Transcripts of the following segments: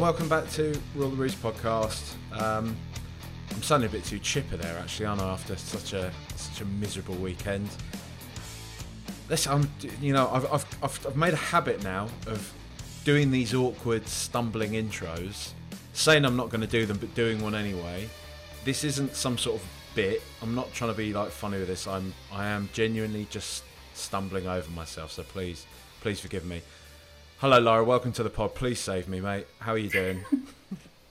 Everyone. Welcome back to Rule the Roost podcast. Um, I'm sounding a bit too chipper there, actually, aren't I? After such a such a miserable weekend. This, I'm, you know, I've, I've, I've, I've made a habit now of doing these awkward, stumbling intros, saying I'm not going to do them, but doing one anyway. This isn't some sort of bit. I'm not trying to be like funny with this. I'm, I am genuinely just stumbling over myself. So please, please forgive me. Hello, Laura. Welcome to the pod. Please save me, mate. How are you doing?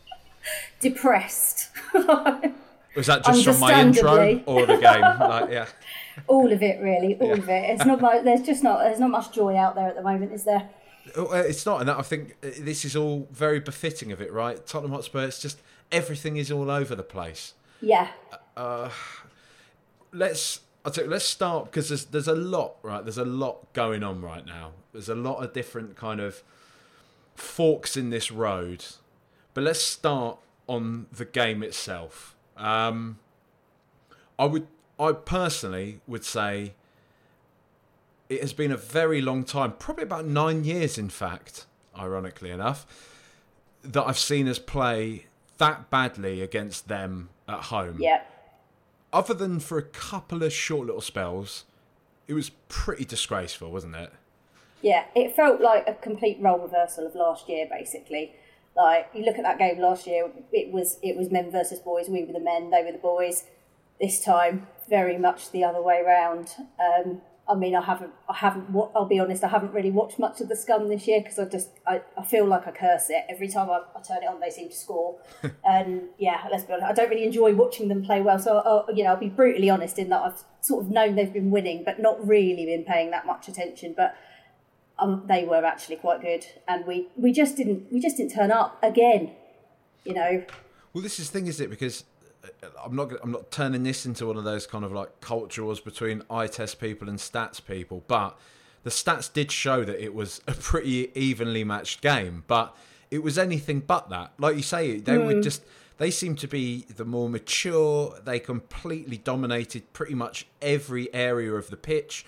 Depressed. Was that just from my intro or the game? Like, yeah. all of it, really, all Yeah. of it. It's not. Much, there's just not. There's not much joy out there at the moment, is there? Oh, uh, It's not, and I think uh, this is all very befitting of it, right? Tottenham Hotspur. It's just everything is all over the place. Yeah. Let's. Let's start because there's there's a lot, right? There's a lot going on right now. There's a lot of different kind of forks in this road, but let's start on the game itself. Um, I would, I personally would say, it has been a very long time, probably about nine years, in fact, ironically enough, that I've seen us play that badly against them at home Yeah. Other than for a couple of short little spells, it was pretty disgraceful, wasn't it? Yeah. It felt like a complete role reversal of last year, basically. Like you look at that game last year, it was it was men versus boys. We were the men, they were the boys. This time, very much the other way round. Um, I mean, I haven't, I haven't. I'll be honest, I haven't really watched much of the scum this year because I just, I, I feel like I curse it every time I, I turn it on. They seem to score, and yeah, let's be honest, I don't really enjoy watching them play well. So, I'll, you know, I'll be brutally honest in that I've sort of known they've been winning, but not really been paying that much attention. But um, they were actually quite good, and we, we just didn't, we just didn't turn up again. You know, Well, this is the thing, is it? Because I'm not I'm not turning this into one of those kind of like culture wars between eye test people and stats people, but the stats did show that it was a pretty evenly matched game, but it was anything but that. Like you say, they were hmm. just they seemed to be the more mature. They completely dominated pretty much every area of the pitch.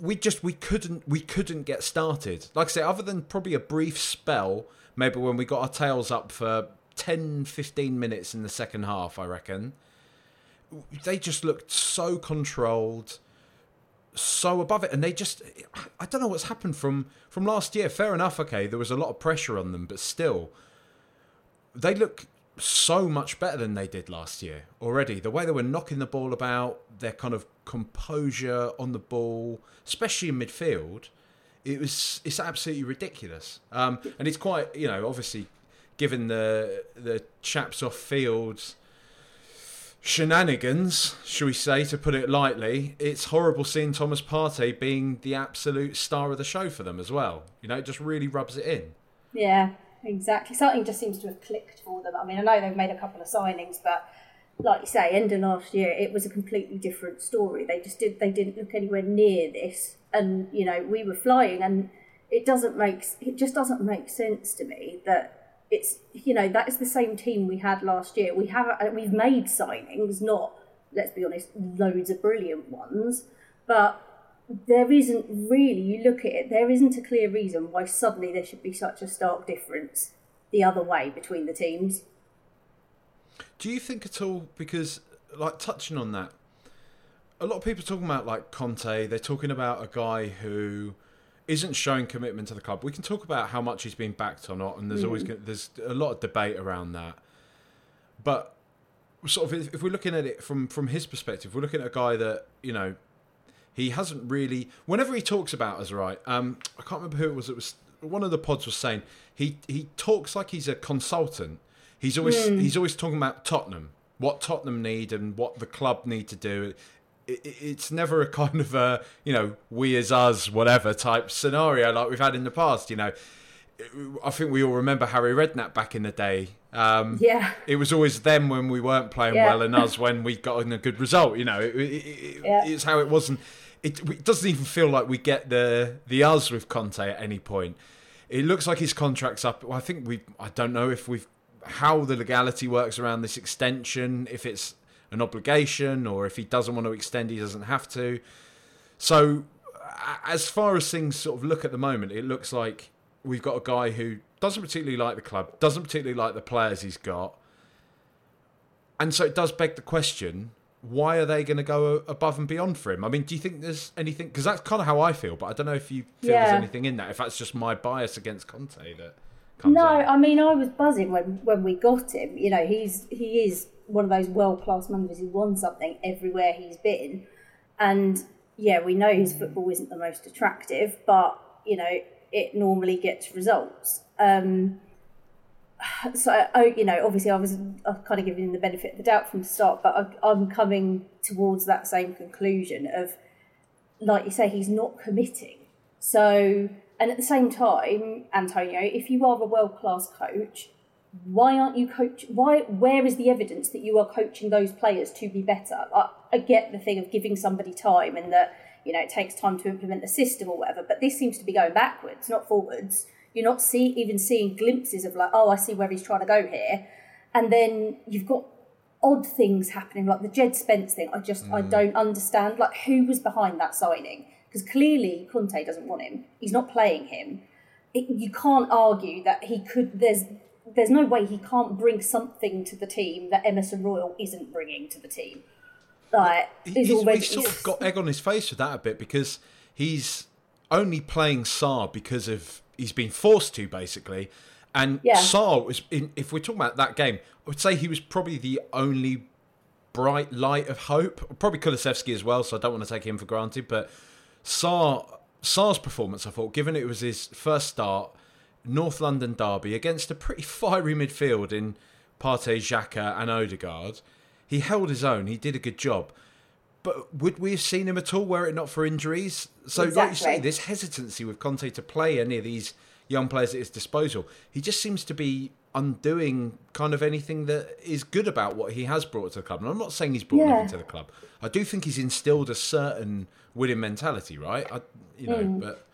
we just we couldn't we couldn't get started. Like I say, other than probably a brief spell, maybe when we got our tails up for 10, 15 minutes in the second half, I reckon. They just looked so controlled, so above it, and they just I don't know what's happened from from last year. Fair enough, okay, there was a lot of pressure on them, but still, they look so much better than they did last year already. The way they were knocking the ball about, their kind of composure on the ball, especially in midfield, it was it's absolutely ridiculous. Um, and it's quite you know obviously given the the chaps off field shenanigans, shall we say, to put it lightly, it's horrible seeing Thomas Partey being the absolute star of the show for them as well. You know, it just really rubs it in. Yeah, exactly. Something just seems to have clicked for them. I mean, I know they've made a couple of signings, but like you say, end of last year, it was a completely different story. They just did. They didn't look anywhere near this, and you know, we were flying, and it doesn't make. It just doesn't make sense to me that. It's you know that is the same team we had last year. We have uh, we've made signings, not let's be honest, loads of brilliant ones, but there isn't really, you look at it, there isn't a clear reason why suddenly there should be such a stark difference the other way between the teams. Do you think at all because like touching on that, a lot of people talking about like Conte, they're talking about a guy who isn't showing commitment to the club. We can talk about how much he's been backed or not, and there's always there's a lot of debate around that. But sort of if, if we're looking at it from from his perspective, we're looking at a guy that you know he hasn't really. Whenever he talks about us, right? Um, I can't remember who it was. It was one of the pods was saying he he talks like he's a consultant. He's always he's always talking about Tottenham, what Tottenham need and what the club need to do. It, it, it's never a kind of a you know we as us whatever type scenario like we've had in the past. You know, I think we all remember Harry Redknapp back in the day. Um, Yeah. it was always them when we weren't playing Yeah. well and us when we got in a good result. You know, it, it, it, Yeah. it's how it wasn't. It, it doesn't even feel like we get the the us with Conte at any point. It looks like his contract's up. Well, I think we. I don't know if we've how the legality works around this extension. If it's an obligation or if he doesn't want to extend, he doesn't have to. So, as far as things sort of look at the moment, it looks like we've got a guy who doesn't particularly like the club, doesn't particularly like the players he's got. And so it does beg the question why are they going to go above and beyond for him? I mean, do you think there's anything? Because that's kind of how I feel, but I don't know if you feel there's anything in that, if that's just my bias against Conte that comes No, out. I mean I was buzzing when when we got him. You know, he's he is one of those world class managers who won something everywhere he's been, and yeah, we know his football isn't the most attractive, but you know it normally gets results. Um, so you know, obviously I was I've kind of giving him the benefit of the doubt from the start, but I, I'm coming towards that same conclusion of, like you say, he's not committing. So, and at the same time, Antonio, if you are a world class coach, why aren't you coach? Why? Where is the evidence that you are coaching those players to be better? I, I get the thing of giving somebody time and that you know it takes time to implement the system or whatever, but this seems to be going backwards, not forwards. You're not see, even seeing glimpses of like, oh, I see where he's trying to go here, and then you've got odd things happening, like the Jed Spence thing. I just I mm. don't understand. Like, who was behind that signing? Because clearly Conte doesn't want him. He's not playing him. It, you can't argue that he could. There's there's no way he can't bring something to the team that Emerson Royal isn't bringing to the team. Like, He- he's, already he's sort of got egg on his face with that a bit because he's only playing Sarr because of he's been forced to basically, and Yeah. Sarr was in. If we're talking about that game, I would say he was probably the only bright light of hope. Probably Kulusevski as well, so I don't want to take him for granted. But Sarr Sarr's performance, I thought, given it was his first start, North London derby against a pretty fiery midfield in Partey, Xhaka, and Odegaard, he held his own. He did a good job. But would we have seen him at all were it not for injuries? So, like you say, this hesitancy with Conte to play any of these young players at his disposal, he just seems to be undoing kind of anything that is good about what he has brought to the club. And I'm not saying he's brought Yeah. nothing to the club. I do think he's instilled a certain winning mentality, right? I, you know, Hmm. but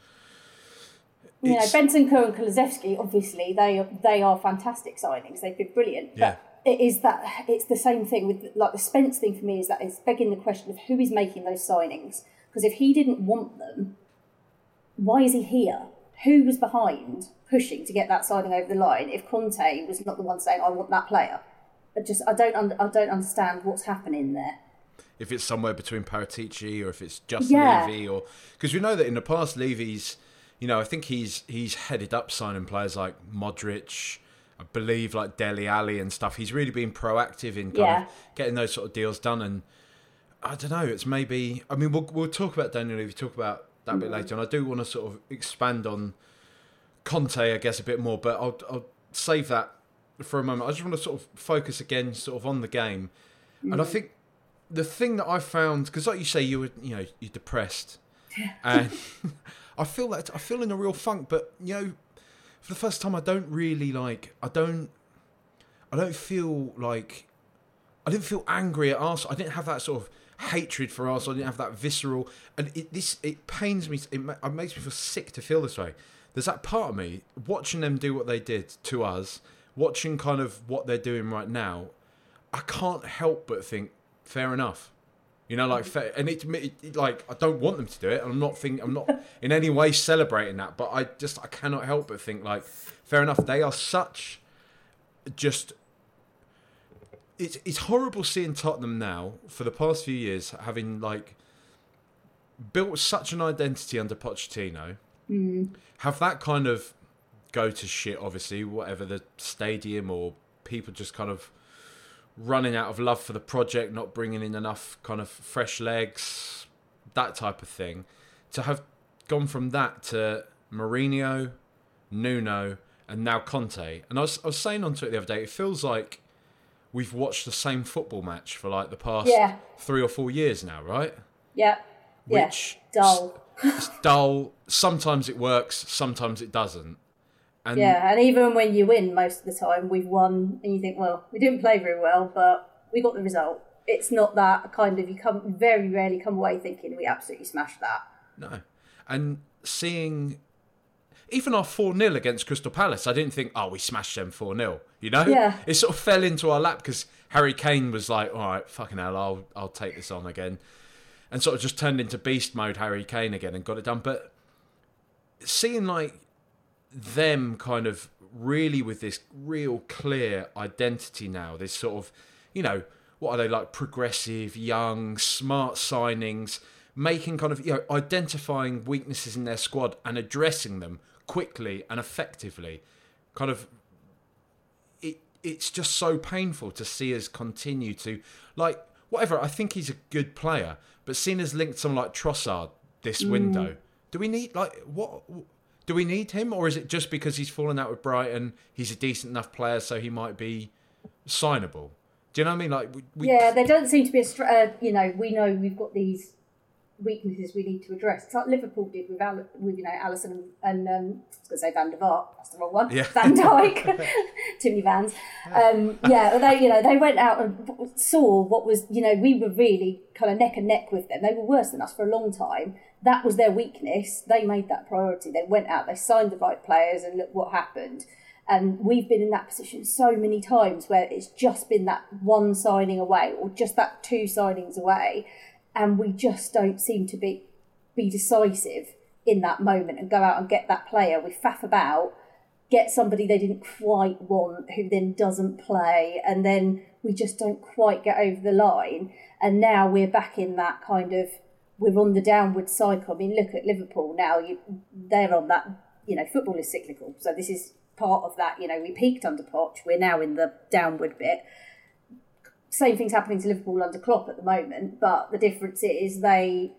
you know, Bentancur and Kulusevski, obviously, they they are fantastic signings. They've been brilliant. Yeah. But it is that it's the same thing with like the Spence thing for me is that it's begging the question of who is making those signings. Because if he didn't want them, why is he here? Who was behind pushing to get that signing over the line? If Conte was not the one saying, "I want that player," I just I don't un- I don't understand what's happening there. if it's somewhere between Paratici or if it's just Yeah. Levy or because we know that in the past Levy's you know I think he's he's headed up signing players like Modric I believe like Dele Alli and stuff. He's really been proactive in kind Yeah. of getting those sort of deals done. And I don't know it's maybe I mean we'll, we'll talk about Daniel if Levy talk about that a bit later and I do want to sort of expand on Conte I guess a bit more but I'll, I'll save that for a moment. I just want to sort of focus again sort of on the game. And I mm. think the thing that I found because, like you say, you were you know you're depressed, and I feel that I feel in a real funk. But you know, for the first time, I don't really like. I don't. I don't feel like. I didn't feel angry at Arsenal. I didn't have that sort of hatred for Arsenal. I didn't have that visceral. And it this it pains me. It, it makes me feel sick to feel this way. There's that part of me watching them do what they did to us, watching kind of what they're doing right now. I can't help but think, fair enough. You know, like, and it, it, like I don't want them to do it. and I'm not think I'm not in any way celebrating that, but I just I cannot help but think like, fair enough. They are such, just. It's it's horrible seeing Tottenham now for the past few years having like built such an identity under Pochettino, Mm. Have that kind of go to shit, obviously, whatever the stadium or people just kind of running out of love for the project, not bringing in enough kind of fresh legs, that type of thing. To have gone from that to Mourinho, Nuno, and now Conte. And I was, I was saying on Twitter the other day, it feels like we've watched the same football match for like the past Yeah. three or four years now, right? Yeah. Yeah. Which Dull. it's dull. Sometimes it works, sometimes it doesn't. And Yeah, and even when you win most of the time, we've won, and you think, well, we didn't play very well, but we got the result. It's not that kind of you come very rarely come away thinking we absolutely smashed that. No. And seeing even our 4 0 against Crystal Palace, I didn't think, oh, we smashed them 4 0. You know? Yeah. It sort of fell into our lap because Harry Kane was like, all right, fucking hell, I'll, I'll take this on again. And sort of just turned into beast mode Harry Kane again and got it done. But seeing like them kind of really with this real clear identity now, this sort of, you know, what are they like progressive, young, smart signings, making kind of, you know, identifying weaknesses in their squad and addressing them quickly and effectively. Kind of it it's just so painful to see us continue to like whatever, I think he's a good player, but seeing us linked to someone like Trossard this mm. window, do we need like what do we need him or is it just because he's fallen out with Brighton, he's a decent enough player so he might be signable? Do you know what I mean? Like we, we Yeah, there doesn't seem to be a, uh, you know, we know we've got these weaknesses we need to address. It's like Liverpool did with, Al- with you know, Alisson and, um, I was going to say Van der Vaart, that's the wrong one, Yeah. Van Dijk, too many Vans. Um, yeah, they, you know, they went out and saw what was, you know, we were really kind of neck and neck with them. They were worse than us for a long time. That was their weakness. They made that priority. They went out, they signed the right players, and look what happened. And we've been in that position so many times where it's just been that one signing away or just that two signings away. And we just don't seem to be, be decisive in that moment and go out and get that player. We faff about, get somebody they didn't quite want who then doesn't play. And then we just don't quite get over the line. And now we're back in that kind of, we're on the downward cycle. I mean, look at Liverpool now. You, they're on that, you know, football is cyclical. So this is part of that. You know, we peaked under Poch. We're now in the downward bit. Same thing's happening to Liverpool under Klopp at the moment, but the difference is they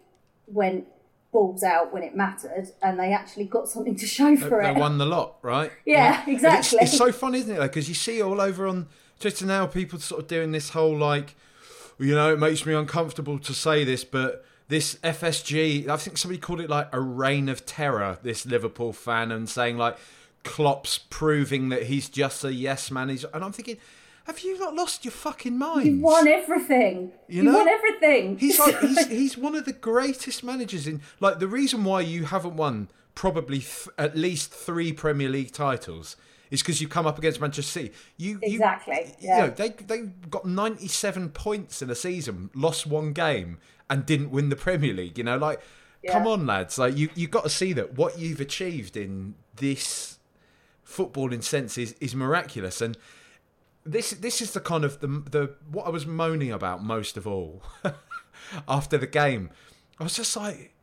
went balls out when it mattered, and they actually got something to show for they it. They won the lot, right? Yeah, it's- exactly. It's, so fun, isn't it? Though? Because you see all over on Twitter now, people sort of doing this whole like, you know, it makes me uncomfortable to say this, but this FSG, I think somebody called it like a reign of terror. This Liverpool fan and saying like, Klopp's proving that he's just a yes man. He's, and I'm thinking. Have you not lost your fucking mind? You won everything. You You, know? won everything. He's like he's, he's one of the greatest managers in like the reason why you haven't won probably th- at least three Premier League titles is because you've come up against Manchester City. You you- Exactly, You, yeah. know they they got ninety seven points in a season, lost one game, and didn't win the Premier League. You know, like come on, lads, like you you got to see that what you've achieved in this footballing sense is is miraculous and this this is the kind of the the what I was moaning about most of all after the game. I was just like,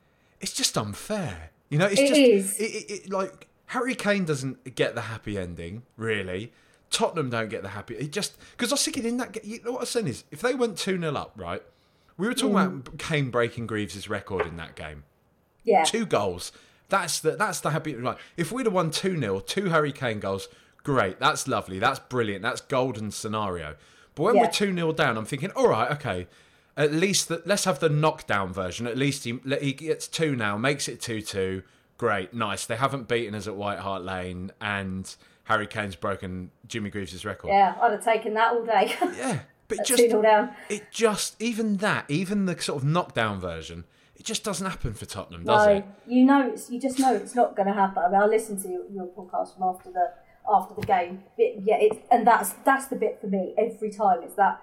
it's just unfair, you know. It's It just is. It, it, like Harry Kane doesn't get the happy ending, really. Tottenham don't get the happy. It just because I was thinking in that. ga- You know what I was saying is, if they went two 0 up, right? We were talking Mm. about Kane breaking Greaves' record in that game yeah. two goals. That's the that's the happy. Like if we'd have won two 0 two Harry Kane goals, great. That's lovely. That's brilliant. That's golden scenario. But when Yeah. we're two 0 down, I'm thinking, all right, okay. At least the, let's have the knockdown version. At least he he gets two now, makes it two two. Great, nice. They haven't beaten us at White Hart Lane, and Harry Kane's broken Jimmy Greaves' record. Yeah, I'd have taken that all day. Yeah, but just down. it just even that, even the sort of knockdown version, it just doesn't happen for Tottenham, does it? no, you know, it's, you just know it's not going to happen. I mean, I listened to your, your podcast from after the after the game. It, yeah, it, and that's that's the bit for me every time. It's that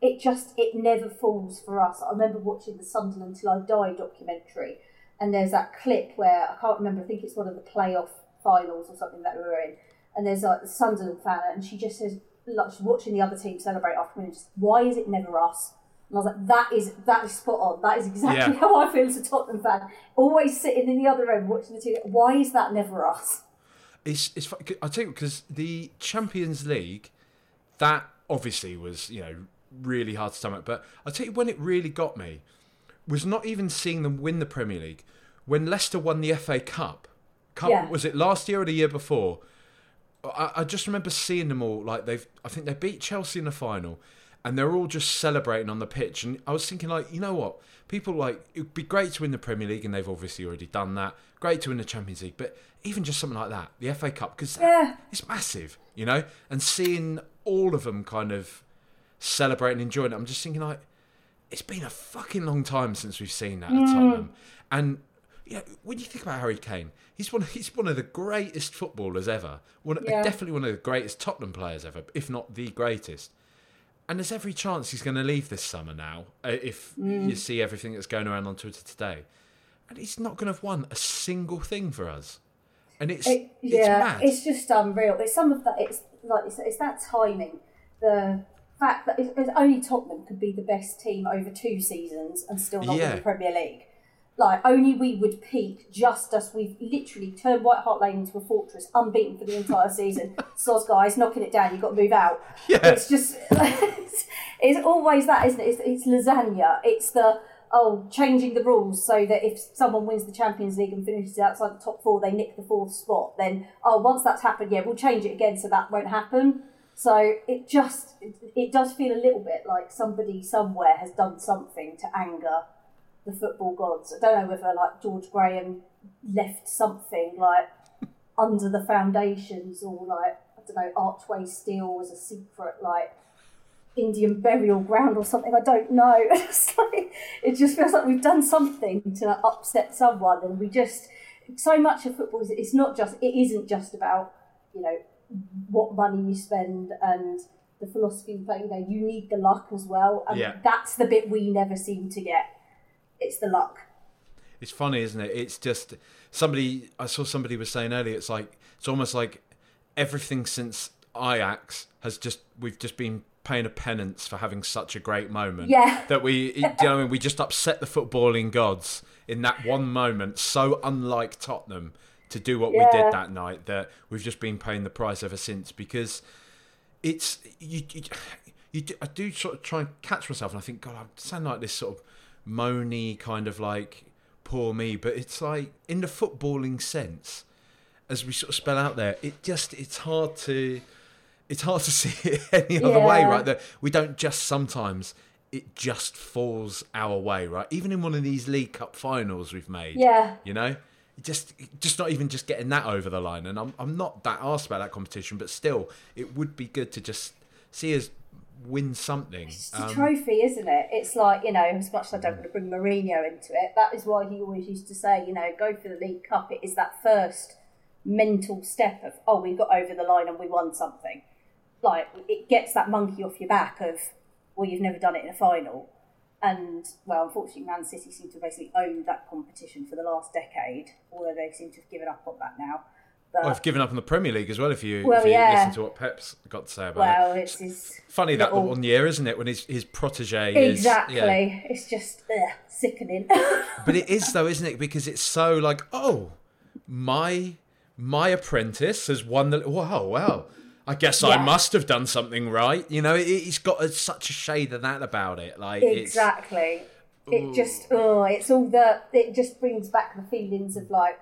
it just it never falls for us. I remember watching the Sunderland Till I Die documentary, and there's that clip where I can't remember. I think it's one of the playoff finals or something that we were in, and there's like the Sunderland fan, and she just says, like she's watching the other team celebrate after winning. Just why is it never us? And I was like, that is that is spot on. That is exactly Yeah. how I feel as a Tottenham fan. Always sitting in the other end watching the two. Why is that never us? It's it's. I tell you because the Champions League, that obviously was you know really hard to stomach. But I tell you when it really got me was not even seeing them win the Premier League when Leicester won the FA Cup. Cup Yeah. was it last year or the year before? I, I just remember seeing them all like they've. I think they beat Chelsea in the final, and they're all just celebrating on the pitch. And I was thinking like, you know what? People like it'd be great to win the Premier League, and they've obviously already done that. Great to win the Champions League, but even just something like that, the FA Cup, because Yeah. it's massive, you know. And seeing all of them kind of celebrating, enjoying it, I'm just thinking like, it's been a fucking long time since we've seen that at mm. Tottenham. And you know, when you think about Harry Kane, he's one he's one of the greatest footballers ever. One, Yeah. Definitely one of the greatest Tottenham players ever, if not the greatest. And there's every chance he's going to leave this summer now, uh, if you see everything that's going around on Twitter today. And he's not going to have won a single thing for us. And it's It, it's yeah, mad. it's just unreal. It's some of that. It's like it's, it's that timing. The fact that it's, it's only Tottenham could be the best team over two seasons and still not Yeah. win the Premier League. Like only we would peak just as we've literally turned White Hart Lane into a fortress, unbeaten for the entire season. Soz guys, knocking it down. You've got to move out. Yeah. It's just it's, it's always that, isn't it? It's, it's lasagna. It's the oh changing the rules so that if someone wins the Champions League and finishes outside the top four, they nick the fourth spot. Then oh, once that's happened, yeah, we'll change it again so that won't happen. So it just it, it does feel a little bit like somebody somewhere has done something to anger the football gods. I don't know whether like George Graham left something like under the foundations or like I don't know Archway Steel was a secret like Indian burial ground or something. I don't know. Like, it just feels like we've done something to upset someone, and we just so much of football is it's not just it isn't just about you know what money you spend and the philosophy play. You know, you need the luck as well, and Yeah. that's the bit we never seem to get. It's the luck. It's funny, isn't it? It's just somebody. I saw somebody was saying earlier. It's like it's almost like everything since Ajax has just we've just been paying a penance for having such a great moment. Yeah. That we, do you know what I mean? We just upset the footballing gods in that one moment. So unlike Tottenham to do what we did that night that we've just been paying the price ever since because it's you, you, you do, I do sort of try and catch myself, and I think, God, I sound like this sort of moany kind of like poor me, but it's like in the footballing sense, as we sort of spell out there, it just it's hard to it's hard to see it any other way, right? That we don't just sometimes it just falls our way, right? Even in one of these League Cup finals we've made, Yeah. you know, just just not even just getting that over the line. And I'm I'm not that asked about that competition, but still, it would be good to just see us win something. It's a Um, trophy, isn't it? It's like, you know, as much as I don't want to bring Mourinho into it, that is why he always used to say, you know, go for the League Cup. It is that first mental step of, oh, we got over the line and we won something. Like, it gets that monkey off your back of, well, you've never done it in a final. And, well, unfortunately, Man City seem to have basically owned that competition for the last decade, although they seem to have given up on that now. But, I've given up on the Premier League as well. If you, Well, if you yeah. listen to what Pep's got to say about it, well, it's his. funny that one year, isn't it? When his his protege is Exactly. yeah. It's just ugh, sickening. But it is though, isn't it? Because it's so like, oh, my my apprentice has won the. Wow, wow. I guess I must have done something right. You know, it, it's got a, such a shade of that about it. Like it's exactly. It just oh, it's all the it just brings back the feelings of like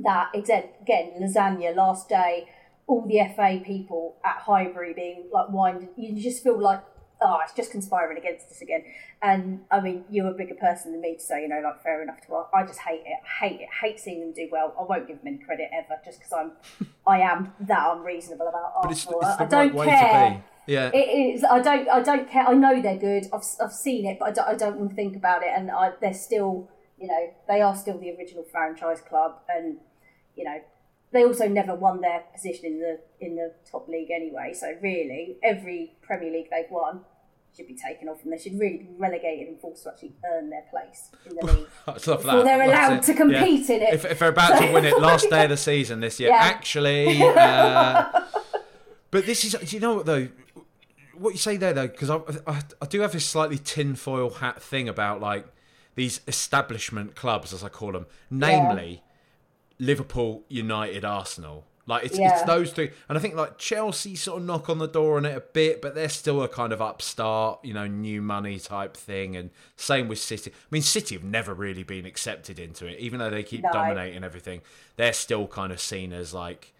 that again, again lasagna last day, all the FA people at Highbury being like winded. You just feel like oh, it's just conspiring against us again. And I mean, you're a bigger person than me to say, you know, like fair enough to. I just hate it. I hate it. I hate seeing them do well. I won't give them any credit ever, just because I'm, I am that unreasonable about But oh, it's, it's the I don't right way care. to be. Yeah. It is. I don't. I don't care. I know they're good. I've, I've seen it, but I don't, I don't want to think about it. And I, they're still, you know, they are still the original franchise club, and you know, they also never won their position in the in the top league anyway. So really, every Premier League they've won should be taken off, and they should really be relegated and forced to actually earn their place in the league. I love Before that. they're allowed to compete in it. If, if they're about to win it, last day of the season this year. Yeah. Actually, uh, but this is. Do you know what though? what you say there though, because I, I I do have this slightly tinfoil hat thing about like these establishment clubs, as I call them, namely Liverpool, United, Arsenal. Like it's, it's those three, and I think like Chelsea sort of knock on the door on it a bit, but they're still a kind of upstart, you know, new money type thing. And same with City. I mean, City have never really been accepted into it, even though they keep No. dominating everything. They're still kind of seen as like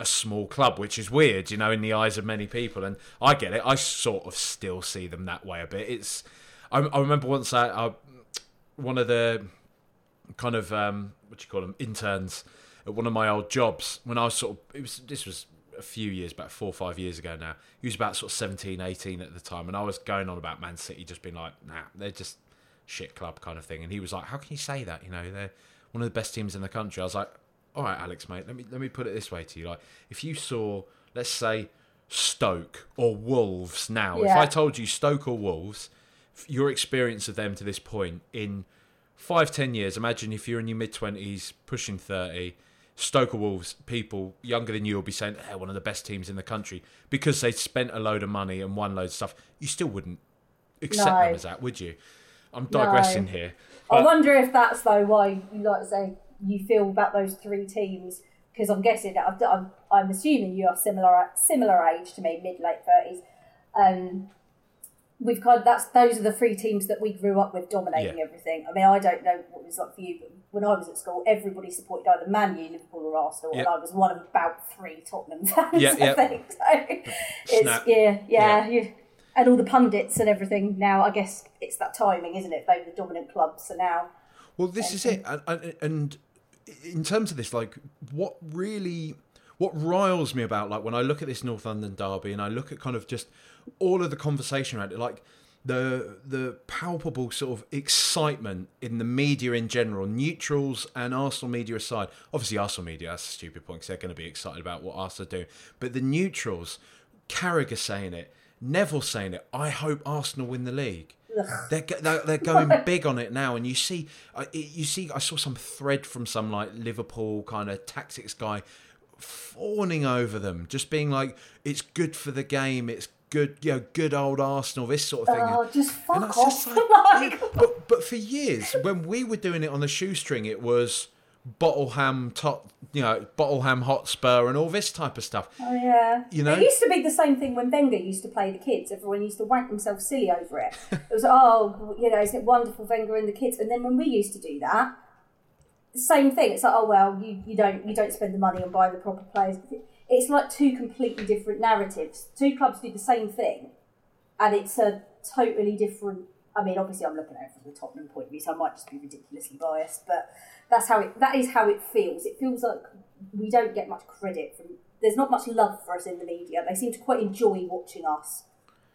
a small club, which is weird, you know, in the eyes of many people. And I get it. I sort of still see them that way a bit. It's. I, I remember once I, I one of the kind of um, what do you call them interns at one of my old jobs when I was sort of it was this was a few years back four or five years ago now. He was about sort of 17 18 at the time and I was going on about Man City just being like nah they're just shit club kind of thing. And he was like how can you say that? You know they're one of the best teams in the country. I was like all right Alex mate let me let me put it this way to you. Like if you saw let's say Stoke or Wolves now if I told you Stoke or Wolves your experience of them to this point in five, ten years, imagine if you're in your mid 20s, pushing 30, Stoke or Wolves, people younger than you will be saying they're one of the best teams in the country because they spent a load of money and won loads of stuff. You still wouldn't accept No. them as that, would you? I'm digressing No. here. I wonder if that's though why you like to say you feel about those three teams because I'm guessing that I've, I'm, I'm assuming you are similar similar age to me, mid late thirties. Um, we've kind of, that's those are the three teams that we grew up with dominating Yeah. everything. I mean, I don't know what it was like for you, but when I was at school, everybody supported either Man U, Liverpool, or Arsenal, and I was one of about three Tottenham fans. Yeah, yeah. I think so. It's yeah, Yeah. yeah. And all the pundits and everything now, I guess it's that timing, isn't it? They were the dominant clubs, so now Well, this is it, and, and, and in terms of this, like, what really, what riles me about, like, when I look at this North London derby, and I look at kind of just all of the conversation around it, like the the palpable sort of excitement in the media in general, neutrals and Arsenal media aside. Obviously, Arsenal media that's a stupid point because they're going to be excited about what Arsenal do, but the neutrals, Carragher saying it, Neville saying it. I hope Arsenal win the league. They're, they're they're going big on it now, and you see, you see, I saw some thread from some like Liverpool kind of tactics guy fawning over them, just being like, "It's good for the game. It's good, you know, good old Arsenal." This sort of thing. Oh, just fuck that's off. just like- Like- but but for years, when we were doing it on the shoestring, it was Bottleham top, you know, Bottleham Hotspur, and all this type of stuff. Oh yeah. You know? it used to be the same thing when Wenger used to play the kids. Everyone used to wank themselves silly over it. It was oh, you know, isn't it wonderful Wenger and the kids? And then when we used to do that, same thing. It's like oh well, you, you don't you don't spend the money on buying the proper players. It's like two completely different narratives. Two clubs do the same thing, and it's a totally different. I mean, obviously, I'm looking at it from the Tottenham point of view, so I might just be ridiculously biased, but that's how it. That is how it feels. It feels like we don't get much credit from. There's not much love for us in the media. They seem to quite enjoy watching us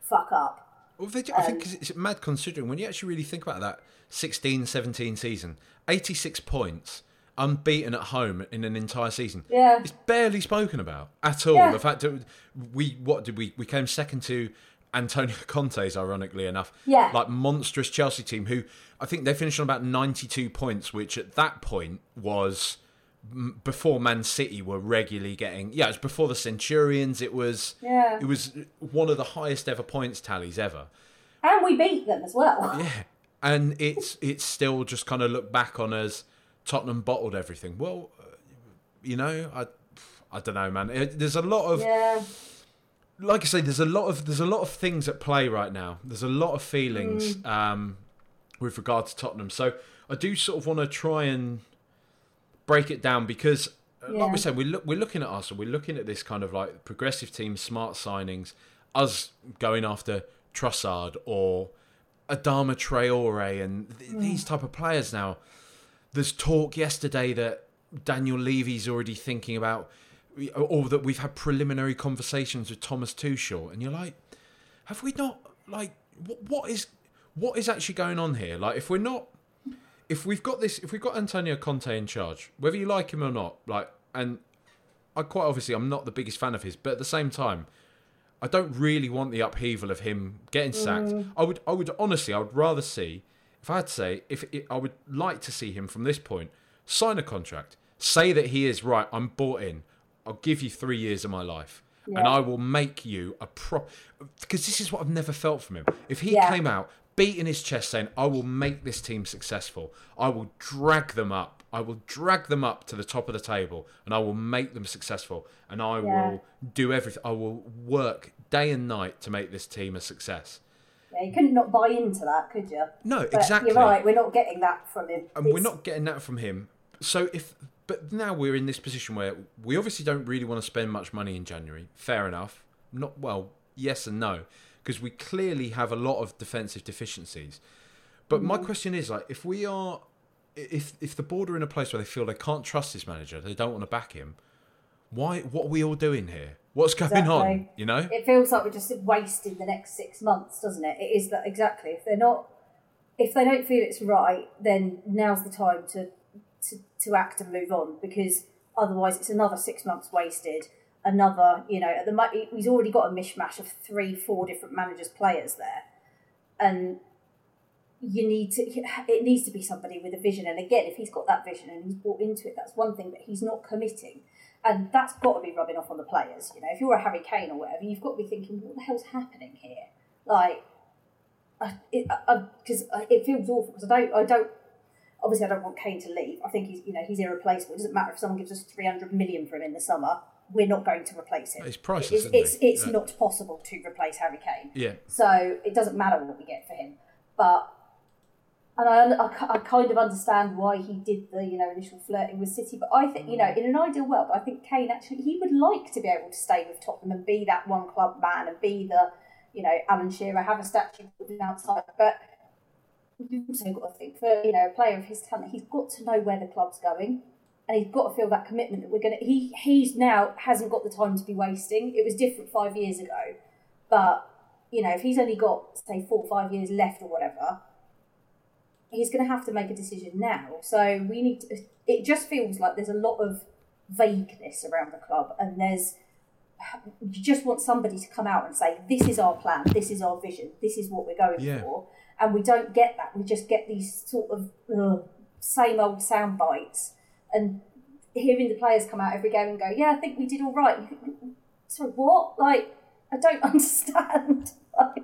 fuck up. Well, they do, I think um, 'cause it's mad considering when you actually really think about that 16 17 season, 86 points, unbeaten at home in an entire season. Yeah. It's barely spoken about at all. Yeah. The fact that we, what did we, we came second to Antonio Conte's, ironically enough. Yeah. Like monstrous Chelsea team who I think they finished on about 92 points, which at that point was before Man City were regularly getting yeah it was before the Centurions it was Yeah. it was one of the highest ever points tallies ever And we beat them as well. yeah, and it's it's still just kind of looked back on as Tottenham bottled everything. Well, you know, I I don't know, man. It, there's a lot of Yeah. like I say, there's a lot of there's a lot of things at play right now. There's a lot of feelings Mm. um, with regard to Tottenham. So I do sort of want to try and break it down because, uh, like we said, we look we're looking at Arsenal. We're looking at this kind of like progressive team, smart signings, us going after Trossard or Adama Traore and th- Mm. these type of players now. There's talk yesterday that Daniel Levy's already thinking about, or that we've had preliminary conversations with Thomas Tuchel, and you're like, have we not like what, what is what is actually going on here? Like, if we're not, if we've got this, if we've got Antonio Conte in charge, whether you like him or not, like, and I quite obviously I'm not the biggest fan of his, but at the same time, I don't really want the upheaval of him getting sacked. Mm. I would, I would honestly, I would rather see, if I had to say, if it, I would like to see him from this point sign a contract, say that he is right. I'm bought in. I'll give you three years of my life, and I will make you a pro. Because this is what I've never felt from him. If he Yeah. came out beating his chest saying, "I will make this team successful. I will drag them up. I will drag them up to the top of the table, and I will make them successful. And I Yeah. will do everything. I will work day and night to make this team a success." Yeah, you couldn't not buy into that, could you? No, But exactly. You're right. We're not getting that from him. and we're not getting that from him. So if but now we're in this position where we obviously don't really want to spend much money in January. Fair enough. Not well, yes and no, because we clearly have a lot of defensive deficiencies. But my mm-hmm. question is like if we are if if the board are in a place where they feel they can't trust this manager, they don't want to back him, why what are we all doing here? What's going on? You know? It feels like we're just wasting the next six months, doesn't it? It is that exactly. If they're not, if they don't feel it's right, then now's the time to to, to act and move on because otherwise it's another six months wasted. Another, you know, at the he's already got a mishmash of three, four different managers, players there, and you need to. It needs to be somebody with a vision. And again, if he's got that vision and he's bought into it, that's one thing. But he's not committing, and that's got to be rubbing off on the players. You know, if you're a Harry Kane or whatever, you've got to be thinking, what the hell's happening here? Like, because it, I, 'cause I- it feels awful because I don't, I don't. Obviously, I don't want Kane to leave. I think he's, you know, he's irreplaceable. It doesn't matter if someone gives us three hundred million for him in the summer. We're not going to replace him. He's priceless, It's, it's, it's Yeah. not possible to replace Harry Kane. Yeah. So it doesn't matter what we get for him. But and I, I, I kind of understand why he did the you know initial flirting with City. But I think you know in an ideal world, I think Kane actually he would like to be able to stay with Tottenham and be that one club man and be the you know Alan Shearer, have a statue outside. But you've also got to think for you know a player of his talent, he's got to know where the club's going. And he's got to feel that commitment that we're gonna. He he's now hasn't got the time to be wasting. It was different five years ago, but you know, if he's only got say four or five years left or whatever, he's going to have to make a decision now. So we need to. It just feels like there's a lot of vagueness around the club, and there's you just want somebody to come out and say, "This is our plan. This is our vision. This is what we're going Yeah. for." And we don't get that. We just get these sort of ugh, same old sound bites, and hearing the players come out every game and go, "Yeah, I think we did all right." Think, what? Like, I don't understand. Like,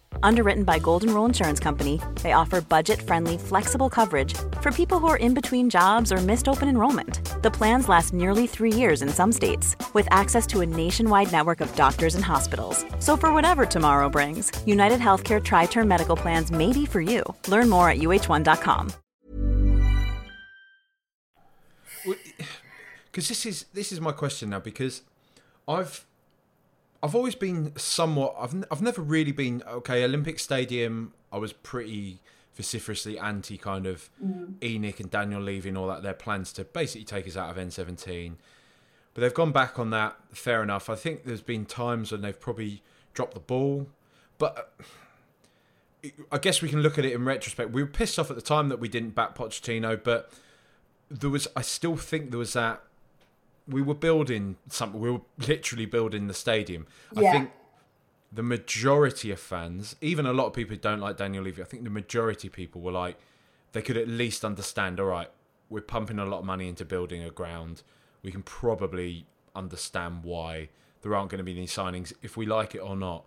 Underwritten by Golden Rule Insurance Company, they offer budget friendly, flexible coverage for people who are in between jobs or missed open enrollment. The plans last nearly three years in some states, with access to a nationwide network of doctors and hospitals. So, for whatever tomorrow brings, United Healthcare Tri Term Medical Plans may be for you. Learn more at uh1.com. because this is this is my question now because I've I've always been somewhat I've n- I've never really been okay Olympic Stadium I was pretty vociferously anti kind of ENIC and Daniel leaving all that their plans to basically take us out of N17 but they've gone back on that fair enough. I think there's been times when they've probably dropped the ball but uh, I guess we can look at it in retrospect. We were pissed off at the time that we didn't back Pochettino but there was I still think there was that we were building something we were literally building the stadium. I think the majority of fans, even a lot of people who don't like Daniel Levy, I think the majority of people were like they could at least understand, all right, we're pumping a lot of money into building a ground. We can probably understand why there aren't going to be any signings if we like it or not.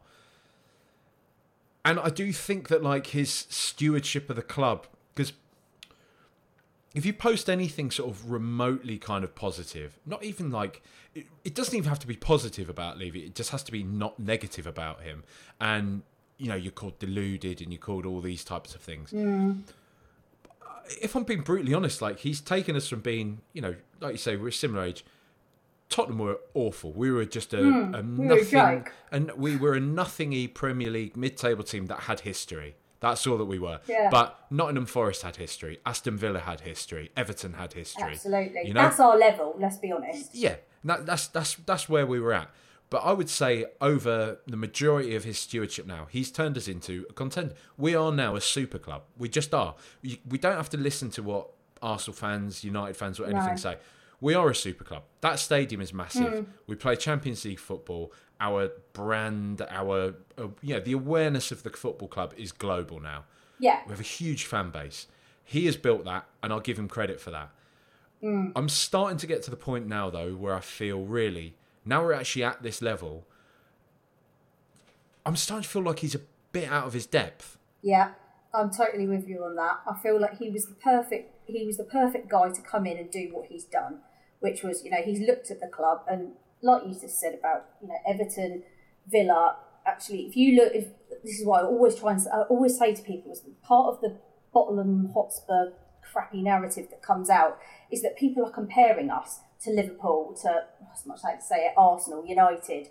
And I do think that like his stewardship of the club if you post anything sort of remotely kind of positive, not even like it, it doesn't even have to be positive about Levy. It just has to be not negative about him. And you know, you're called deluded and you're called all these types of things. If I'm being brutally honest, like he's taken us from being, you know, like you say, we're a similar age, Tottenham were awful. We were just a, hmm. were a nothing, and we were a nothingy Premier League mid-table team that had history. That's all that we were. Yeah. But Nottingham Forest had history. Aston Villa had history. Everton had history. Absolutely. You know? That's our level, let's be honest. Yeah, that, that's that's that's where we were at. But I would say over the majority of his stewardship now, he's turned us into a contender. We are now a super club. We just are. We, we don't have to listen to what Arsenal fans, United fans, or anything No. say. We are a super club. That stadium is massive. Hmm. We play Champions League football. Our brand, our uh, yeah, the awareness of the football club is global now. Yeah. We have a huge fan base. He has built that, and I'll give him credit for that. I'm starting to get to the point now, though, where I feel really, now we're actually at this level, I'm starting to feel like he's a bit out of his depth. Yeah, I'm totally with you on that. I feel like he was the perfect he was the perfect guy to come in and do what he's done, which was, you know, he's looked at the club and like you just said about, you know, Everton, Villa, actually if you look if this is why I always try and I always say to people is part of the Bottom Hotspur crappy narrative that comes out is that people are comparing us to Liverpool, to as much like to say it, Arsenal, United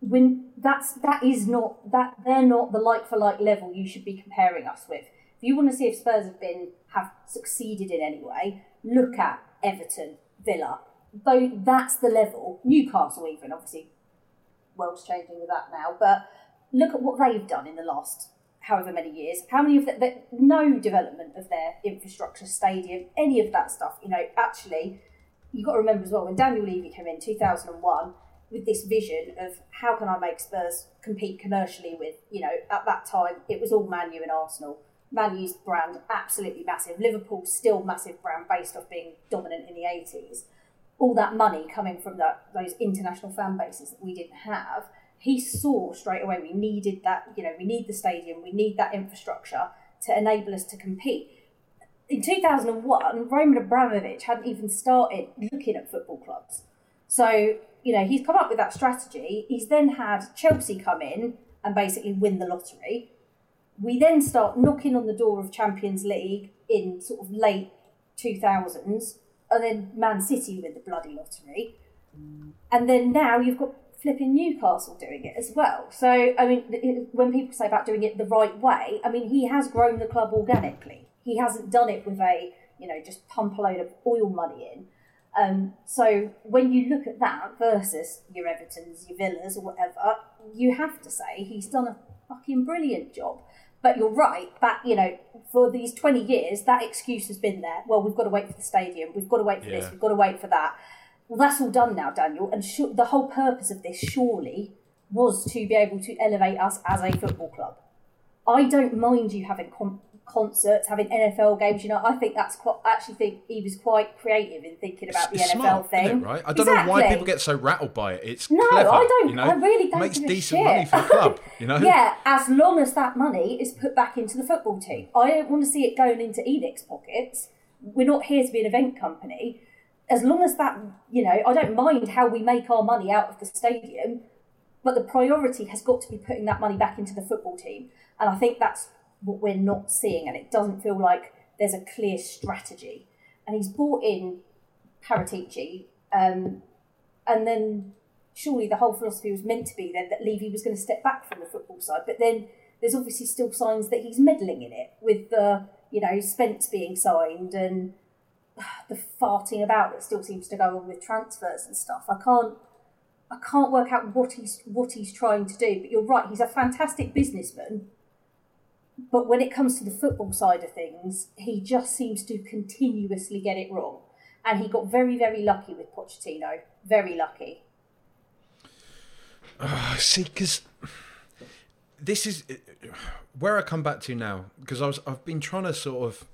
when that's that is not that they're not the like for like level you should be comparing us with. If you want to see if Spurs have been have succeeded in any way, look at Everton, Villa. Though that's the level. Newcastle even obviously world's changing with that now, but look at what they've done in the last however many years. How many of that? The, no development of their infrastructure, stadium, any of that stuff. You know, actually, you've got to remember as well when Daniel Levy came in 2001 with this vision of how can I make Spurs compete commercially with, you know, at that time it was all Man U and Arsenal. Man U's brand absolutely massive. Liverpool's still massive brand based off being dominant in the 80s. All that money coming from that those international fan bases that we didn't have. He saw straight away we needed that, you know, we need the stadium, we need that infrastructure to enable us to compete in 2001, Roman Abramovich hadn't even started looking at football clubs. So, you know, he's come up with that strategy. He's then had Chelsea come in and basically win the lottery. We then start knocking on the door of Champions League in sort of late 2000s, and then Man City with the bloody lottery. And then now you've got flipping Newcastle doing it as well. So, I mean, when people say about doing it the right way, I mean, he has grown the club organically. He hasn't done it with a, you know, just pump a load of oil money in. Um, so when you look at that versus your Evertons, your Villas, or whatever, you have to say he's done a fucking brilliant job. But you're right, that, you know, for these 20 years, that excuse has been there. Well, we've got to wait for the stadium, we've got to wait for this, we've got to wait for that. Well, that's all done now, Daniel. And sh- the whole purpose of this, surely, was to be able to elevate us as a football club. I don't mind you having con- concerts, having NFL games. You know, I think that's quite. I actually think he was quite creative in thinking about the It's NFL smart, thing. right? I don't know why people get so rattled by it. It's No, clever, I don't. You know? I really don't Makes decent shit. money for the club. You know? yeah, as long as that money is put back into the football team. Mm. I don't want to see it going into ENIC's pockets. We're not here to be an event company. As long as that, you know, I don't mind how we make our money out of the stadium, but the priority has got to be putting that money back into the football team. And I think that's what we're not seeing, and it doesn't feel like there's a clear strategy. And he's brought in Paratici, um, and then surely the whole philosophy was meant to be that Levy was going to step back from the football side. But then there's obviously still signs that he's meddling in it with the, you know, Spence being signed and the farting about that still seems to go on with transfers and stuff. I can't. I can't work out what he's what he's trying to do, but you're right. He's a fantastic businessman, but when it comes to the football side of things, he just seems to continuously get it wrong. And he got very, very lucky with Pochettino. Very lucky. I see, because this is where I come back to now. Because I was, I've been trying to sort of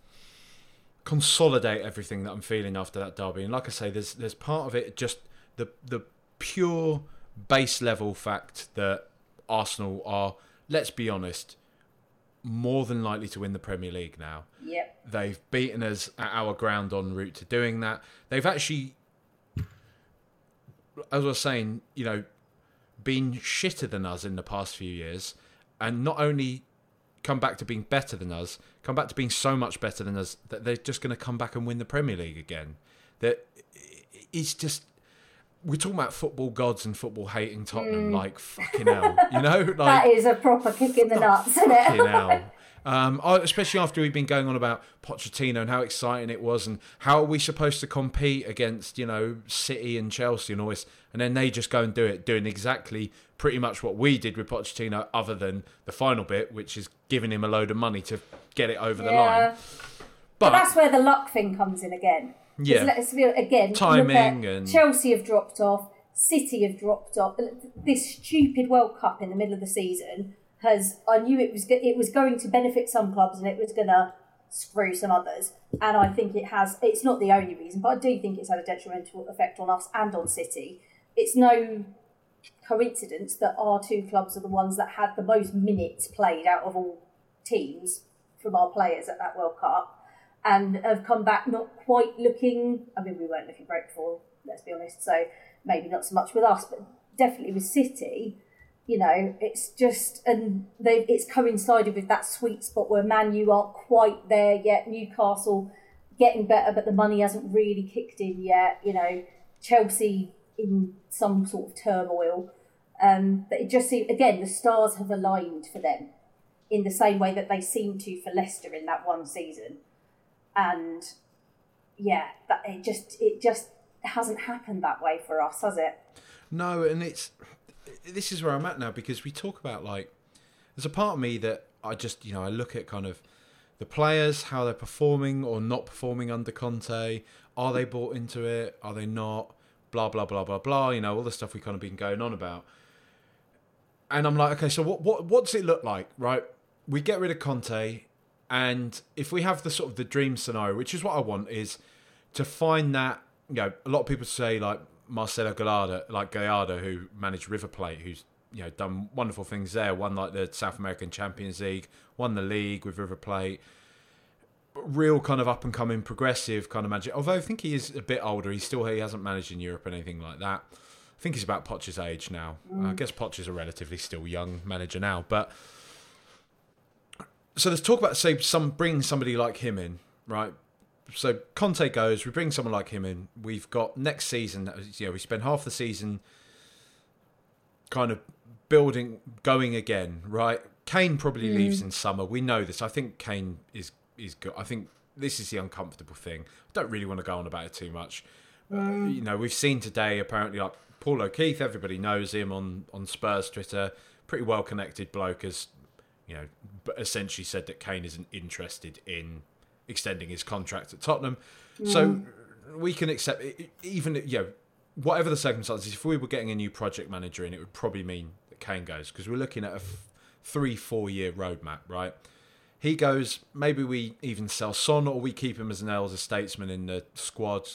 consolidate everything that I'm feeling after that derby, and like I say, there's there's part of it just the the pure base level fact that Arsenal are, let's be honest, more than likely to win the Premier League now. Yep. They've beaten us at our ground en route to doing that. They've actually, as I was saying, you know, been shitter than us in the past few years, and not only come back to being better than us, come back to being so much better than us that they're just going to come back and win the Premier League again. That it's just we're talking about football gods and football hating Tottenham, like fucking hell, you know, like Mm. that is a proper kick in the nuts, isn't it? fucking hell. Um, especially after we've been going on about Pochettino and how exciting it was, and how are we supposed to compete against you know City and Chelsea and all this, and then they just go and do it, doing exactly pretty much what we did with Pochettino, other than the final bit, which is giving him a load of money to get it over the line. But But, that's where the luck thing comes in again. Yeah. Let's be, again, Timing and- Chelsea have dropped off. City have dropped off. This stupid World Cup in the middle of the season has. I knew it was it was going to benefit some clubs and it was going to screw some others. And I think it has. It's not the only reason, but I do think it's had a detrimental effect on us and on City. It's no coincidence that our two clubs are the ones that had the most minutes played out of all teams from our players at that World Cup and have come back not quite looking. I mean, we weren't looking great before, let's be honest, so maybe not so much with us, but definitely with City. You know, it's just, and they it's coincided with that sweet spot where Man U aren't quite there yet. Newcastle getting better, but the money hasn't really kicked in yet. You know, Chelsea in some sort of turmoil. Um, but it just seems again the stars have aligned for them in the same way that they seemed to for Leicester in that one season, and yeah, that it just it just hasn't happened that way for us, has it? No, and it's this is where I'm at now because we talk about like there's a part of me that I just you know I look at kind of the players how they're performing or not performing under Conte. Are they bought into it? Are they not? Blah blah blah blah blah. You know all the stuff we kind of been going on about. And I'm like, okay, so what what what does it look like, right? We get rid of Conte, and if we have the sort of the dream scenario, which is what I want, is to find that you know a lot of people say like Marcelo Gallardo, like Gallardo, who managed River Plate, who's you know done wonderful things there, won like the South American Champions League, won the league with River Plate. Real kind of up and coming progressive kind of manager. Although I think he is a bit older, he still he hasn't managed in Europe or anything like that. I think he's about Poch's age now. I mm. guess Poch is a relatively still young manager now, but so there's talk about say some bringing somebody like him in, right? So Conte goes, we bring someone like him in. We've got next season. You know, we spend half the season kind of building, going again, right? Kane probably leaves in summer. We know this. I think Kane is is good. I think this is the uncomfortable thing. I don't really want to go on about it too much. Uh, you know, we've seen today apparently like Paul O'Keefe. Everybody knows him on on Spurs Twitter. Pretty well connected bloke has you know, but essentially said that Kane isn't interested in extending his contract at Tottenham. So mm. we can accept it, even you know whatever the circumstances. If we were getting a new project manager in, it would probably mean that Kane goes because we're looking at a f- three four year roadmap, right? He goes. Maybe we even sell Son, or we keep him as an elder statesman in the squad,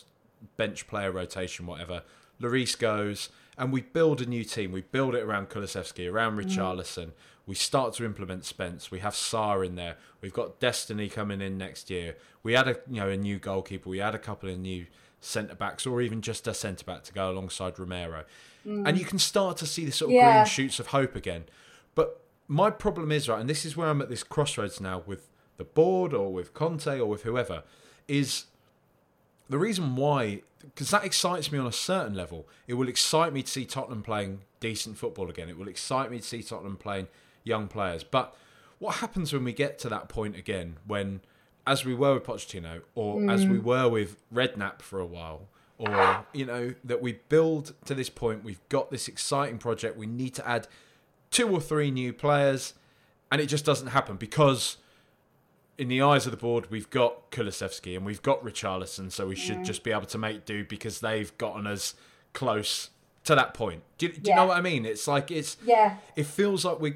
bench player rotation, whatever. Lloris goes, and we build a new team. We build it around Kulusevski, around mm. Richarlison. We start to implement Spence. We have Sarr in there. We've got Destiny coming in next year. We had a you know a new goalkeeper. We had a couple of new centre backs, or even just a centre back to go alongside Romero. Mm. And you can start to see the sort of Yeah. green shoots of hope again. But my problem is right, and this is where I'm at this crossroads now with the board or with Conte or with whoever, is the reason why because that excites me on a certain level. It will excite me to see Tottenham playing decent football again. It will excite me to see Tottenham playing young players. But what happens when we get to that point again when as we were with Pochettino or as we mm. were with Redknapp for a while or you know that we build to this point we've got this exciting project we need to add two or three new players and it just doesn't happen because in the eyes of the board, we've got Kulusevski and we've got Richarlison, so we should mm. just be able to make do because they've gotten us close to that point. Do you, do you know what I mean? It's like it's Yeah. it feels like we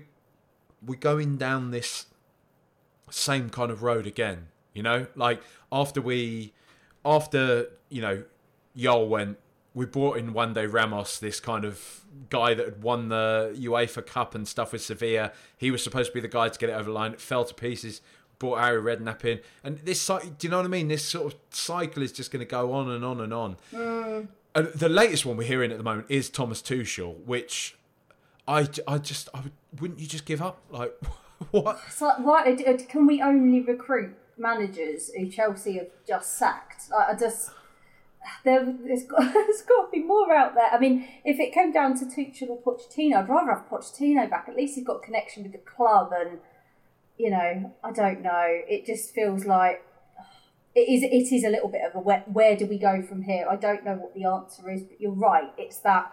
we're going down this same kind of road again. You know, like after we after you know Jol went, we brought in Juande Ramos, this kind of guy that had won the UEFA Cup and stuff with Sevilla. He was supposed to be the guy to get it over the line. It fell to pieces. Brought Harry Redknapp in, and this do you know what I mean? This sort of cycle is just going to go on and on and on. Mm. And the latest one we're hearing at the moment is Thomas Tuchel, which I, I just I would, wouldn't you just give up? Like what? Why can we only recruit managers who Chelsea have just sacked? I just, there, there's got, there's got to be more out there. I mean, if it came down to Tuchel or Pochettino, I'd rather have Pochettino back. At least he's got connection with the club, and you know, I don't know. It just feels like it is. It is a little bit of a where, where do we go from here? I don't know what the answer is, but you're right. It's that.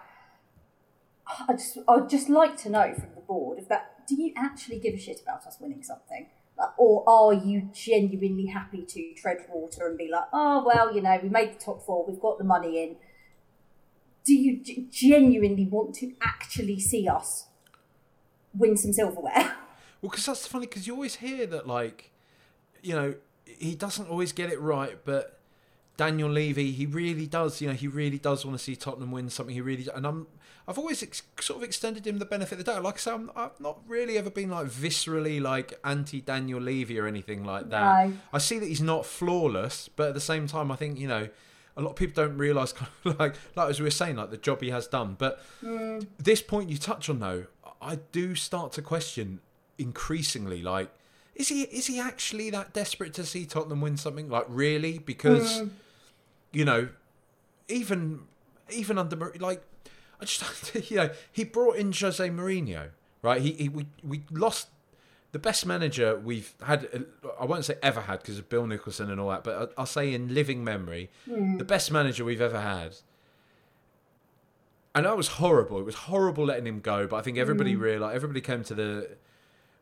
I just, I'd just like to know from the board if that. Do you actually give a shit about us winning something? or are you genuinely happy to tread water and be like, oh well, you know, we made the top four, we've got the money in. Do you g- genuinely want to actually see us win some silverware? Well, because that's funny because you always hear that, like, you know, he doesn't always get it right, but Daniel Levy, he really does. You know, he really does want to see Tottenham win something. He really, and I'm, I've always ex- sort of extended him the benefit of the doubt. Like I say, I'm, I've not really ever been like viscerally like anti Daniel Levy or anything like that. No. I see that he's not flawless, but at the same time, I think you know. A lot of people don't realise, kind of like, like as we were saying, like the job he has done. But mm. this point you touch on, though, I do start to question increasingly, like, is he is he actually that desperate to see Tottenham win something? Like, really? Because mm. You know, even even under like, I just you know he brought in Jose Mourinho, right? He, he we we lost the best manager we've had. Uh, I won't say ever had because of Bill Nicholson and all that, but I- I'll say in living memory, mm. the best manager we've ever had. And that was horrible. It was horrible letting him go, but I think everybody mm. realized, everybody came to the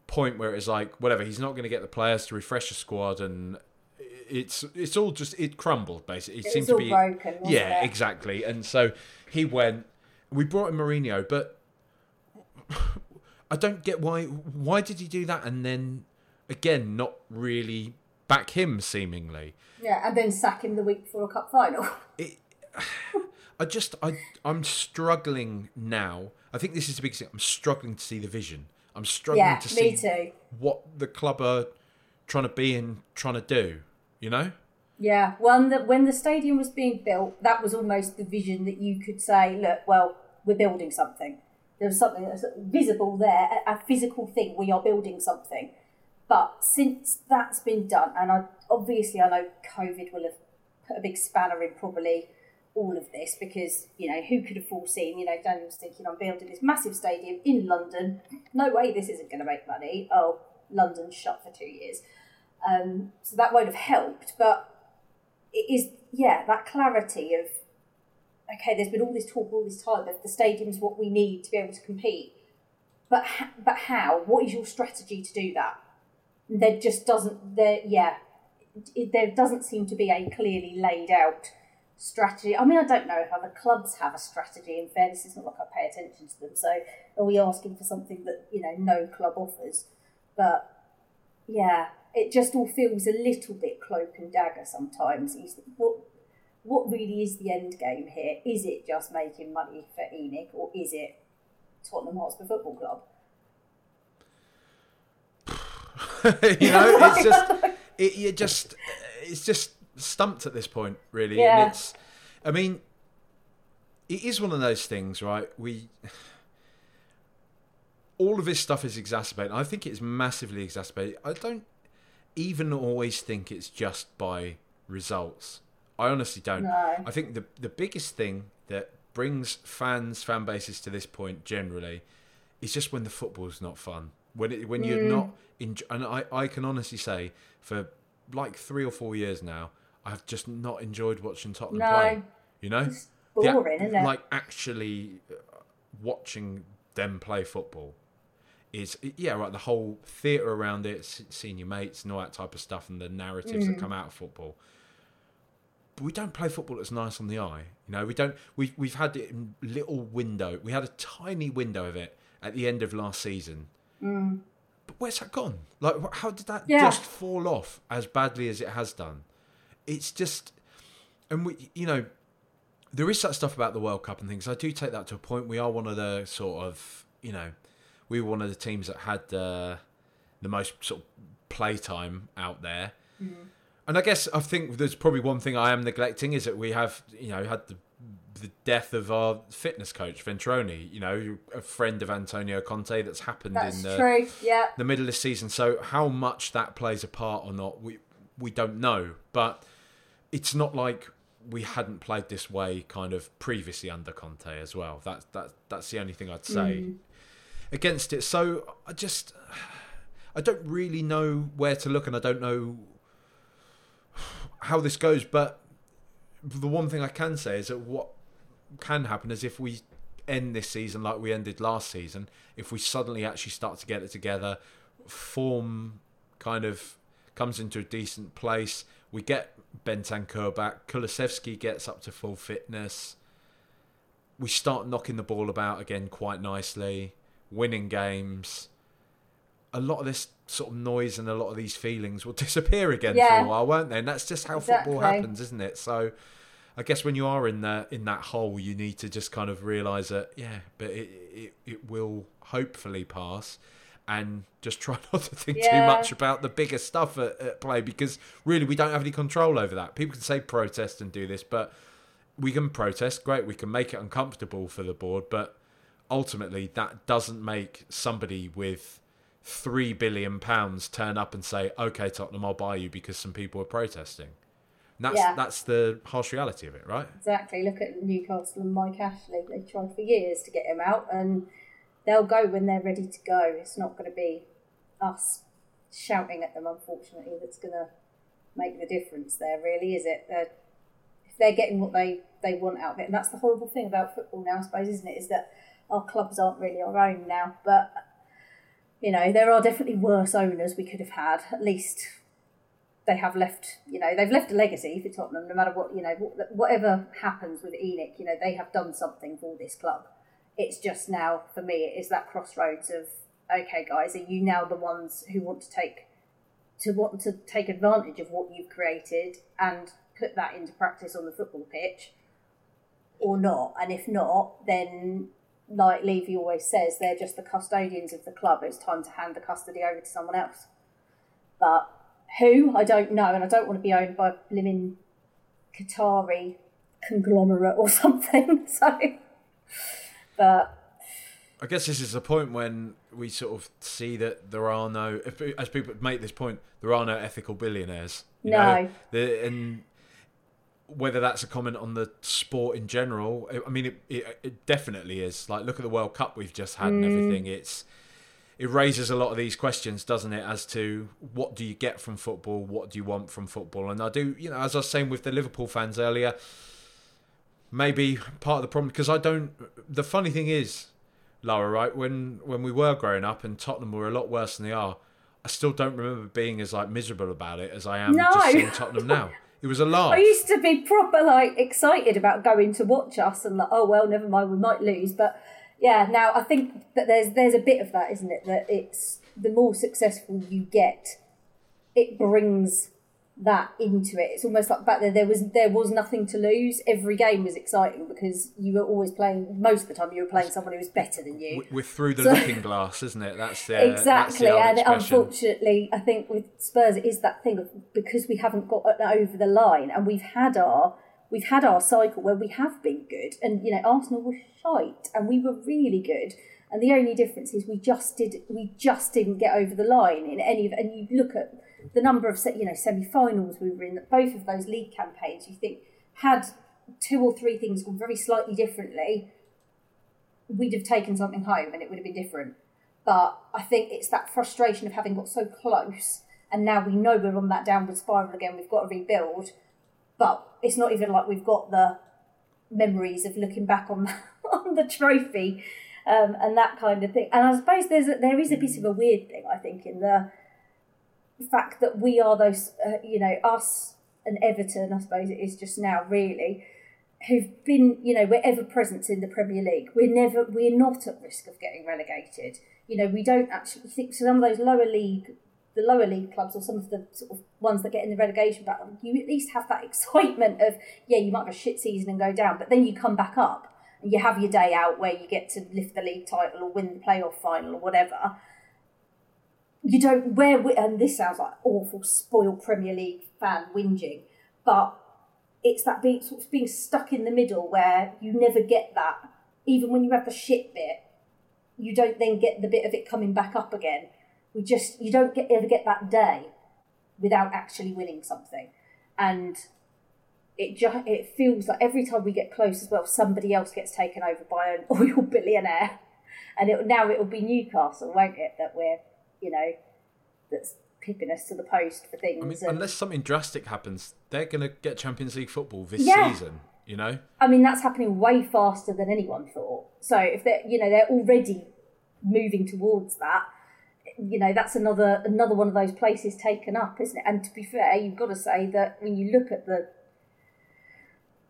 point where it's like, whatever, he's not going to get the players to refresh the squad, and it's it's all just it crumbled basically. It, It seemed to all be broken, wasn't yeah, it? exactly. And so he went. We brought in Mourinho, but I don't get why. Why did he do that? And then again, not really back him seemingly. Yeah, and then sack him the week before a cup final. It, I just I I'm struggling now. I think this is the biggest thing. I'm struggling to see the vision. I'm struggling yeah, to me see too. what the club are trying to be and trying to do. You know? Yeah, when the when the stadium was being built, that was almost the vision that you could say, look, well, we're building something. There was something that's visible there, a, a physical thing. We are building something. But since that's been done, and I obviously I know COVID will have put a big spanner in probably all of this because you know who could have foreseen? You know, Daniel was thinking, I'm building this massive stadium in London. No way, this isn't going to make money. Oh, London shut for two years. Um, so that won't have helped. But it is yeah that clarity of okay there's been all this talk all this time that the stadium's what we need to be able to compete. But ha- but how? What is your strategy to do that? There just doesn't there yeah it, there doesn't seem to be a clearly laid out strategy. I mean i don't know if other clubs have a strategy in fairness it's not like i pay attention to them so are we asking for something that you know no club offers? But yeah, it just all feels a little bit cloak and dagger sometimes. What what really is the end game here? Is it just making money for ENIC, or is it Tottenham Hotspur Football Club? you know, it's just it, you just it's just stumped at this point, really. Yeah. And it's, I mean, it is one of those things, right? We all of this stuff is exacerbated. I think it's massively exacerbated. I don't even always think it's just by results. I honestly don't. No. I think the the biggest thing that brings fans, fan bases to this point generally, is just when the football's not fun. When it, when you're not enjoy- and I, I can honestly say for like three or four years now, I've just not enjoyed watching Tottenham No. play. You know, It's boring, isn't it? Like actually uh, watching them play football is yeah right. The whole theatre around it, seeing your mates and all that type of stuff, and the narratives Mm. that come out of football. But we don't play football that's nice on the eye. You know, we don't. We we've had it in little window. We had a tiny window of it at the end of last season. But where's that gone? Like, how did that Mm. Yeah. just fall off as badly as it has done? It's just, and we, you know, there is that stuff about the World Cup and things. I do take that to a point. We are one of the sort of, you know, we were one of the teams that had uh, the most sort of playtime out there. And I guess I think there's probably one thing I am neglecting is that we have, you know, had the the death of our fitness coach Ventrone. You know, a friend of Antonio Conte that's happened That's in the. Yeah, the middle of the season. So how much that plays a part or not, we we don't know. But it's not like we hadn't played this way kind of previously under Conte as well. That's that that's the only thing I'd say mm. Against it. So I just I don't really know where to look, and I don't know how this goes. But the one thing I can say is that what can happen is if we end this season like we ended last season, if we suddenly actually start to get it together, form kind of comes into a decent place. We get Bentancur back. Kulusevski gets up to full fitness. We start knocking the ball about again quite nicely, winning games. A lot of this sort of noise and a lot of these feelings will disappear again yeah. for a while, won't they? And that's just how exactly. football happens, isn't it? So I guess when you are in that in that hole, you need to just kind of realise that yeah, but it, it it will hopefully pass and just try not to think yeah. too much about the bigger stuff at, at, play because really we don't have any control over that. People can say protest and do this, but we can protest, great, we can make it uncomfortable for the board, but ultimately that doesn't make somebody with three billion pounds turn up and say, "Okay, Tottenham, I'll buy you because some people are protesting." And that's yeah. that's the harsh reality of it, right? Exactly. Look at Newcastle and Mike Ashley. They tried for years to get him out, and they'll go when they're ready to go. It's not going to be us shouting at them, unfortunately, that's going to make the difference there, really, is it? They're, if they're getting what they, they want out of it, and that's the horrible thing about football now, I suppose, isn't it? Is that our clubs aren't really our own now. But, you know, there are definitely worse owners we could have had. At least they have left, you know, they've left a legacy for Tottenham, no matter what, you know, whatever happens with ENIC, you know, they have done something for this club it's just now for me it is that crossroads of okay guys are you now the ones who want to take to want to take advantage of what you've created and put that into practice on the football pitch or not and if not then like levy always says they're just the custodians of the club it's time to hand the custody over to someone else but who i don't know and i don't want to be owned by a blimmin qatari conglomerate or something so but I guess this is the point when we sort of see that there are no, as people make this point, there are no ethical billionaires. no. The, and whether that's a comment on the sport in general, I mean, it, it, it definitely is. Like, look at the World Cup we've just had mm. and everything. It's it raises a lot of these questions, doesn't it, as to what do you get from football, what do you want from football, and I do, you know, as I was saying with the Liverpool fans earlier maybe part of the problem because I don't. The funny thing is, Laura, right? When when we were growing up and Tottenham were a lot worse than they are, I still don't remember being as like miserable about it as I am no. just seeing Tottenham now. It was a laugh. I used to be proper like excited about going to watch us and like, oh well, never mind, we might lose. But yeah, now I think that there's there's a bit of that, isn't it? That it's the more successful you get, it brings that into it. It's almost like back there there was there was nothing to lose. Every game was exciting because you were always playing most of the time you were playing someone who was better than you. We're through the so, looking glass, isn't it? That's uh, the exactly. That's the and unfortunately, I think with Spurs it is that thing of because we haven't got over the line and we've had our we've had our cycle where we have been good and you know Arsenal was shite and we were really good. And the only difference is we just did we just didn't get over the line in any of and you look at the number of you know semi-finals we were in, both of those league campaigns, you think had two or three things gone very slightly differently, we'd have taken something home and it would have been different. But I think it's that frustration of having got so close, and now we know we're on that downward spiral again. We've got to rebuild, but it's not even like we've got the memories of looking back on on the trophy um, and that kind of thing. And I suppose there's a, there is a bit of a weird thing I think in the fact that we are those, uh, you know, us and Everton, I suppose it is just now, really, who've been, you know, we're ever present in the Premier League. We're never, we're not at risk of getting relegated. You know, we don't actually think some of those lower league, the lower league clubs, or some of the sort of ones that get in the relegation battle. You at least have that excitement of, yeah, you might have a shit season and go down, but then you come back up you have your day out where you get to lift the league title or win the playoff final or whatever you don't where and this sounds like awful spoiled Premier League fan whinging, but it's that being sort of being stuck in the middle where you never get that. Even when you have the shit bit, you don't then get the bit of it coming back up again. We just you don't get ever get that day without actually winning something. And it just it feels like every time we get close as well, somebody else gets taken over by an oil billionaire, and it, now it will be Newcastle, won't it? That we're you know that's pipping us to the post for things. I mean, and- unless something drastic happens, they're going to get Champions League football this Yeah. season. You know, I mean, that's happening way faster than anyone thought. So if they're, you know, they're already moving towards that, you know, that's another another one of those places taken up, isn't it? And to be fair, you've got to say that when you look at the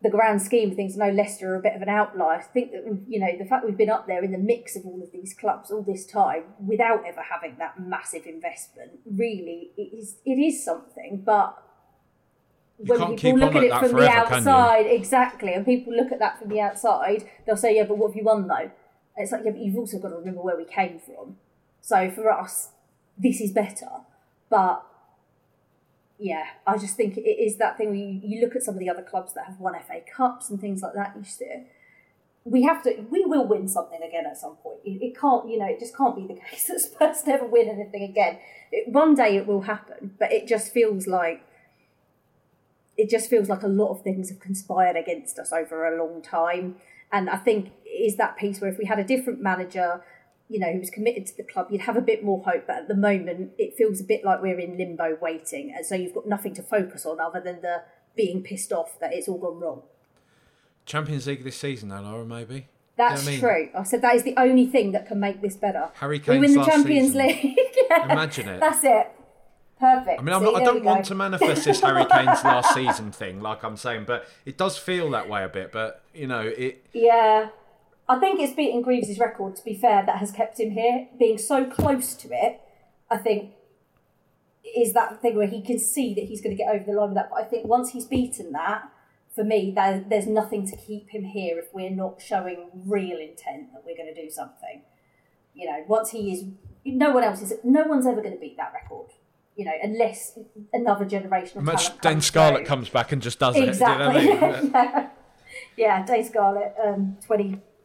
the grand scheme of things, I know Leicester are a bit of an outlier. I think that you know the fact we've been up there in the mix of all of these clubs all this time without ever having that massive investment, really, it is it is something. But You when people look at it from forever, the outside, exactly, and people look at that from the outside, they'll say, "Yeah, but what have you won though?" And it's like, yeah, but you've also got to remember where we came from. So for us, this is better, but yeah, I just think it is that thing where you, you look at some of the other clubs that have won FA Cups and things like that. You see, uh, we have to, we will win something again at some point. It, it can't, you know, it just can't be the case that Spurs never win anything again. It, one day it will happen, but it just feels like it just feels like a lot of things have conspired against us over a long time. And I think is that piece where if we had a different manager, you know, who was committed to the club, you'd have a bit more hope. But at the moment, it feels a bit like we're in limbo waiting. And so you've got nothing to focus on other than the being pissed off that it's all gone wrong. Champions League this season, though, Laura, maybe. That's you know I mean? true. I said that is the only thing that can make this better. Harry we win the Champions season. League. Yeah. Imagine it. That's it. Perfect. I mean, I'm See, not, I don't want to manifest this Harry Kane's last season thing, like I'm saying, but it does feel that way a bit. But you know, it Yeah. I think it's beating Greaves' record, to be fair, that has kept him here. Being so close to it, I think, is that thing where he can see that he's going to get over the line with that. But I think once he's beaten that, for me, there, there's nothing to keep him here if we're not showing real intent that we're going to do something. You know, once he is, no one else is, no one's ever going to beat that record. You know, unless another generation of much Dane comes Scarlett through. comes back and just does it. Exactly. You know I mean? yeah. yeah, Dane Scarlett, um,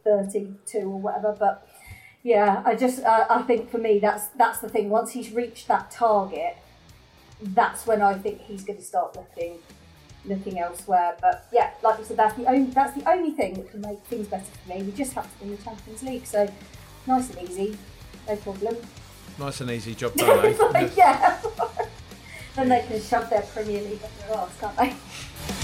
2032 or whatever. But yeah, I just, uh, I think for me, that's that's the thing. Once he's reached that target, that's when I think he's going to start looking looking elsewhere. But yeah, like you said, that's the only that's the only thing that can make things better for me. We just have to win the Champions League, so nice and easy, no problem. Nice and easy job done, eh? like, yeah. then they can shove their Premier League up their arse, can't they?